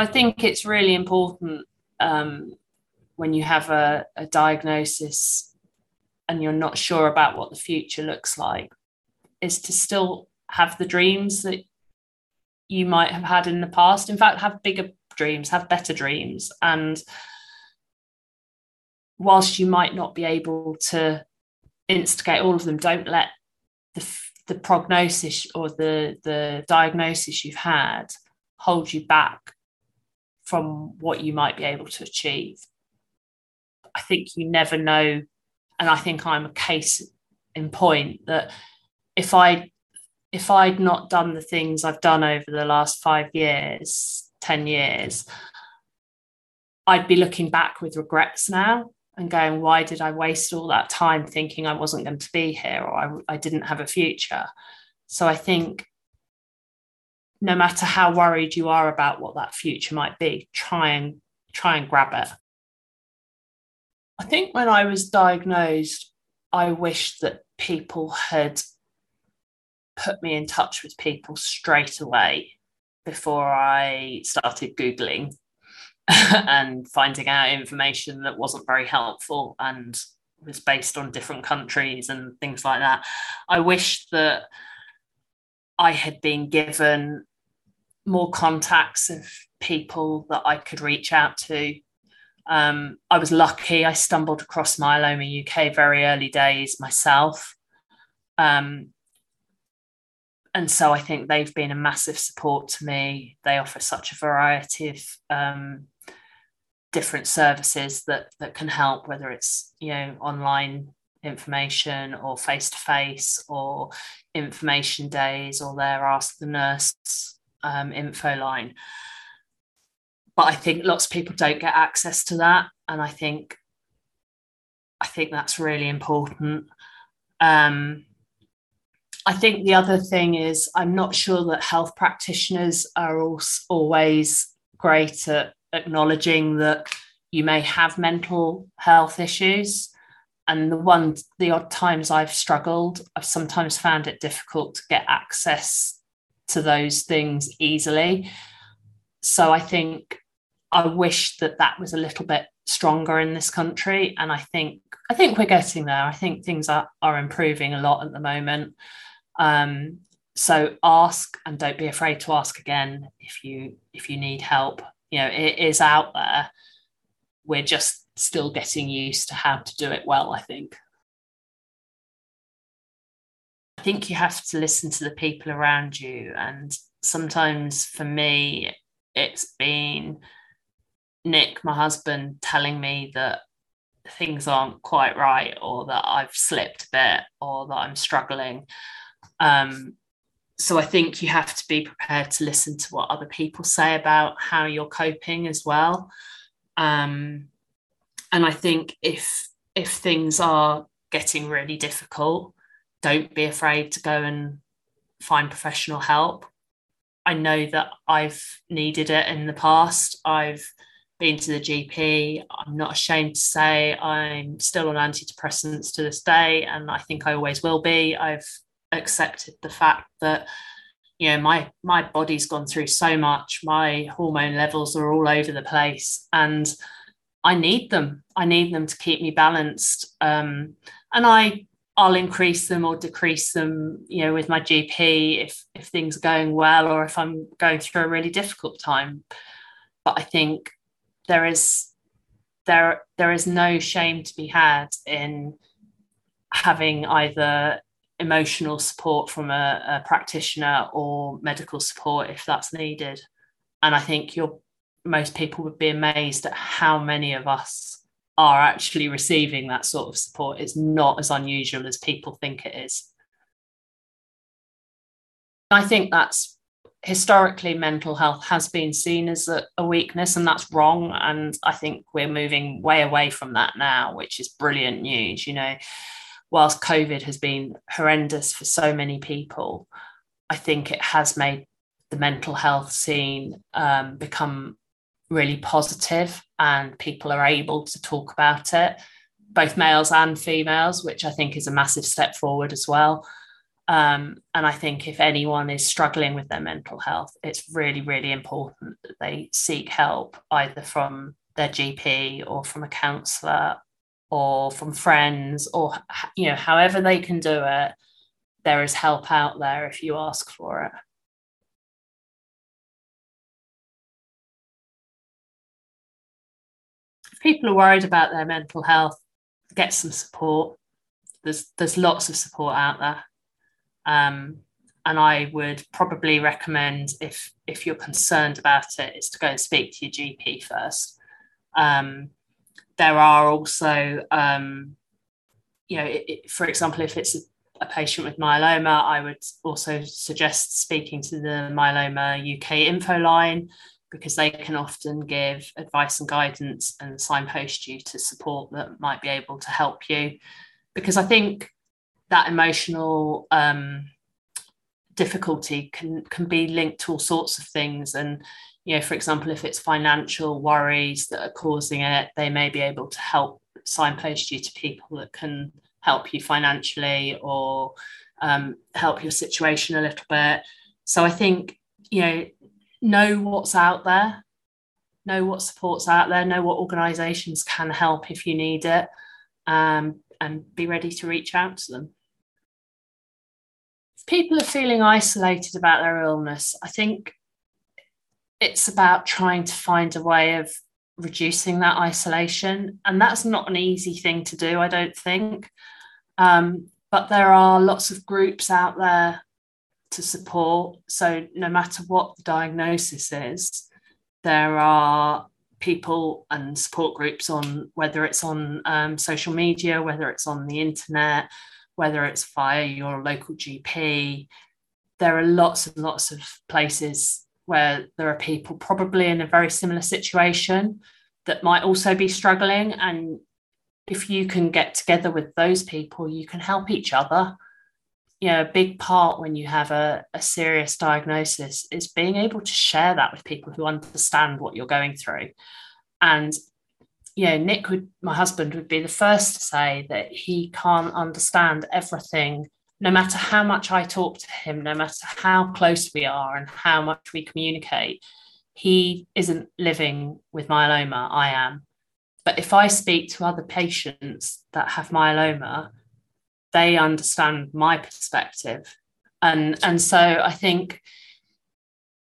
I think it's really important um, when you have a, a diagnosis and you're not sure about what the future looks like, is to still have the dreams that you might have had in the past. In fact, have bigger dreams, have better dreams. And whilst you might not be able to instigate all of them, don't let the, the prognosis or the, the diagnosis you've had hold you back from what you might be able to achieve. I think you never know. And I think I'm a case in point that if I if I'd not done the things I've done over the last five years, 10 years, I'd be looking back with regrets now and going, why did I waste all that time thinking I wasn't going to be here or I, I didn't have a future? So I think no matter how worried you are about what that future might be, try and try and grab it. I think when I was diagnosed, I wished that people had put me in touch with people straight away before I started Googling and finding out information that wasn't very helpful and was based on different countries and things like that. I wish that I had been given more contacts of people that I could reach out to. Um, I was lucky. I stumbled across Myeloma UK very early days myself. Um, and so I think they've been a massive support to me. They offer such a variety of um, different services that that can help, whether it's you know online information or face to face or information days or their ask the nurse um, info line. But I think lots of people don't get access to that, and I think I think that's really important. Um, I think the other thing is I'm not sure that health practitioners are always great at acknowledging that you may have mental health issues. And the one, the odd times I've struggled, I've sometimes found it difficult to get access to those things easily. So I think I wish that that was a little bit stronger in this country, and I think I think we're getting there. I think things are are improving a lot at the moment. Um, so ask and don't be afraid to ask again if you if you need help. You know it is out there. We're just still getting used to how to do it well. I think. I think you have to listen to the people around you. And sometimes for me, it's been Nick, my husband, telling me that things aren't quite right or that I've slipped a bit or that I'm struggling. Um, so I think you have to be prepared to listen to what other people say about how you're coping as well. Um, and I think if if things are getting really difficult, don't be afraid to go and find professional help. I know that I've needed it in the past. I've been to the GP. I'm not ashamed to say I'm still on antidepressants to this day, and I think I always will be. I've accepted the fact that you know my my body's gone through so much. My hormone levels are all over the place, and I need them. I need them to keep me balanced. Um, and I I'll increase them or decrease them, you know, with my GP if if things are going well or if I'm going through a really difficult time. But I think there is there there is no shame to be had in having either emotional support from a, a practitioner or medical support if that's needed. And I think you're most people would be amazed at how many of us are actually receiving that sort of support. It's not as unusual as people think it is. I think that's historically mental health has been seen as a, a, weakness and that's wrong and i think we're moving way away from that now which is brilliant news you know whilst covid has been horrendous for so many people i think it has made the mental health scene um, become really positive and people are able to talk about it, both males and females, which I think is a massive step forward as well. Um, and I think if anyone is struggling with their mental health, it's really, really important that they seek help either from their GP or from a counsellor or from friends or you know however they can do it there is help out there if you ask for it people are worried about their mental health get some support. There's there's lots of support out there. Um, and I would probably recommend if if you're concerned about it is to go and speak to your GP first. Um, there are also, um, you know, it, it, for example, if it's a, a, patient with myeloma, I would also suggest speaking to the Myeloma UK info line because they can often give advice and guidance and signpost you to support that might be able to help you. Because I think that emotional um, difficulty can can be linked to all sorts of things and you know, for example, if it's financial worries that are causing it, they may be able to help signpost you to people that can help you financially or um, help your situation a little bit. So I think, you know, know what's out there, know what support's out there, know what organisations can help if you need it, um, and be ready to reach out to them. If people are feeling isolated about their illness, I think it's about trying to find a way of reducing that isolation. And that's not an easy thing to do, I don't think. Um, but there are lots of groups out there to support. So, no matter what the diagnosis is, there are people and support groups on whether it's on um, social media, whether it's on the internet, whether it's via your local GP. There are lots and lots of places where there are people probably in a very similar situation that might also be struggling. And if you can get together with those people, you can help each other. You know, a big part when you have a, a serious diagnosis is being able to share that with people who understand what you're going through. And you know, Nick would, my husband, would be the first to say that he can't understand everything no matter how much I talk to him, no matter how close we are and how much we communicate, he isn't living with myeloma. I am. But if I speak to other patients that have myeloma, they understand my perspective. And, and so I think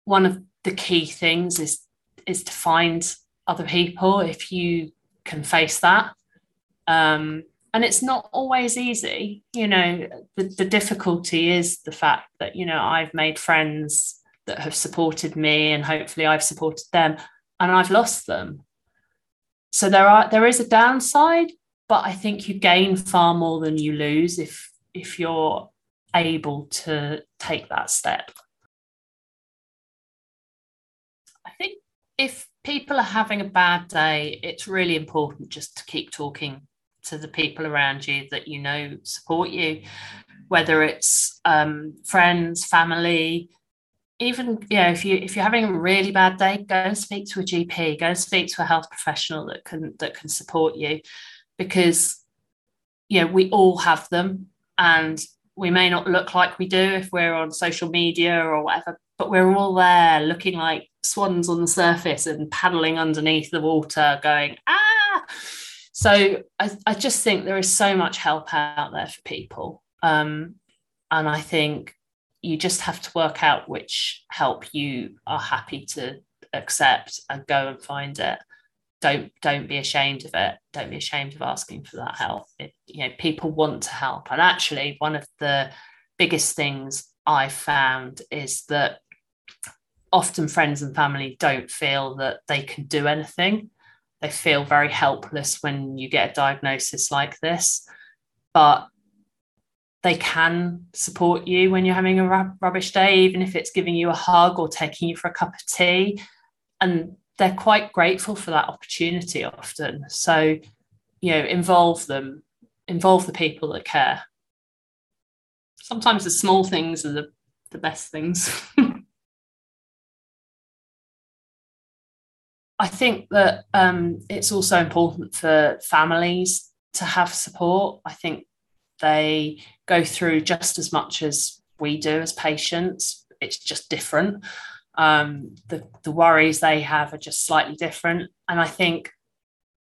one of the key things is, is to find other people if you can face that. Um, and it's not always easy you know the, the difficulty is the fact that you know i've made friends that have supported me and hopefully i've supported them and i've lost them so there are there is a downside but i think you gain far more than you lose if if you're able to take that step. I think if people are having a bad day it's really important just to keep talking to the people around you that you know support you, whether it's um, friends, family, even know if you if you're having a really bad day, go and speak to a GP, go and speak to a health professional that can that can support you, because you know we all have them, and we may not look like we do if we're on social media or whatever, but we're all there looking like swans on the surface and paddling underneath the water, going ah so I, I just think there is so much help out there for people. Um, and I think you just have to work out which help you are happy to accept and go and find it. Don't don't be ashamed of it. Don't be ashamed of asking for that help. It, you know, people want to help. And actually, one of the biggest things I found is that often friends and family don't feel that they can do anything they feel very helpless when you get a diagnosis like this but they can support you when you're having a rubbish day even if it's giving you a hug or taking you for a cup of tea and they're quite grateful for that opportunity often so you know involve them involve the people that care sometimes the small things are the, the best things I think that um, it's also important for families to have support. I think they go through just as much as we do as patients. It's just different. Um, the, the worries they have are just slightly different. And I think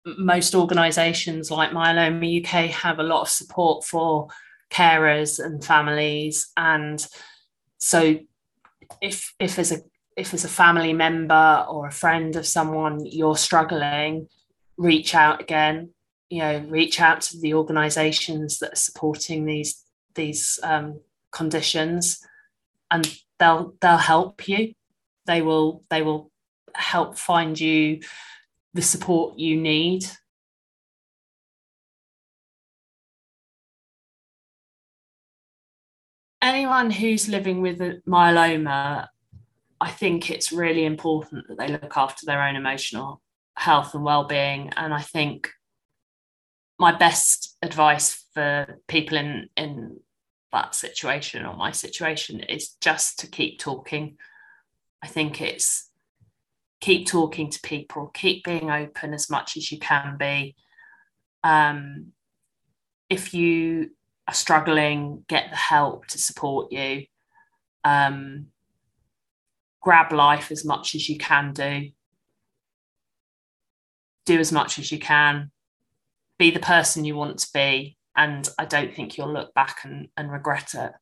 most organisations like Myeloma UK have a lot of support for carers and families. And so if if as a if as a family member or a friend of someone you're struggling, reach out again. You know, reach out to the organisations that are supporting these these um, conditions, and they'll they'll help you. They will they will help find you the support you need. Anyone who's living with myeloma, I think it's really important that they look after their own emotional health and well-being. And I think my best advice for people in in that situation or my situation is just to keep talking. I think it's keep talking to people, keep being open as much as you can be. Um, if you are struggling, get the help to support you. Um, grab life as much as you can do. Do as much as you can. Be the person you want to be. And I don't think you'll look back and, and regret it.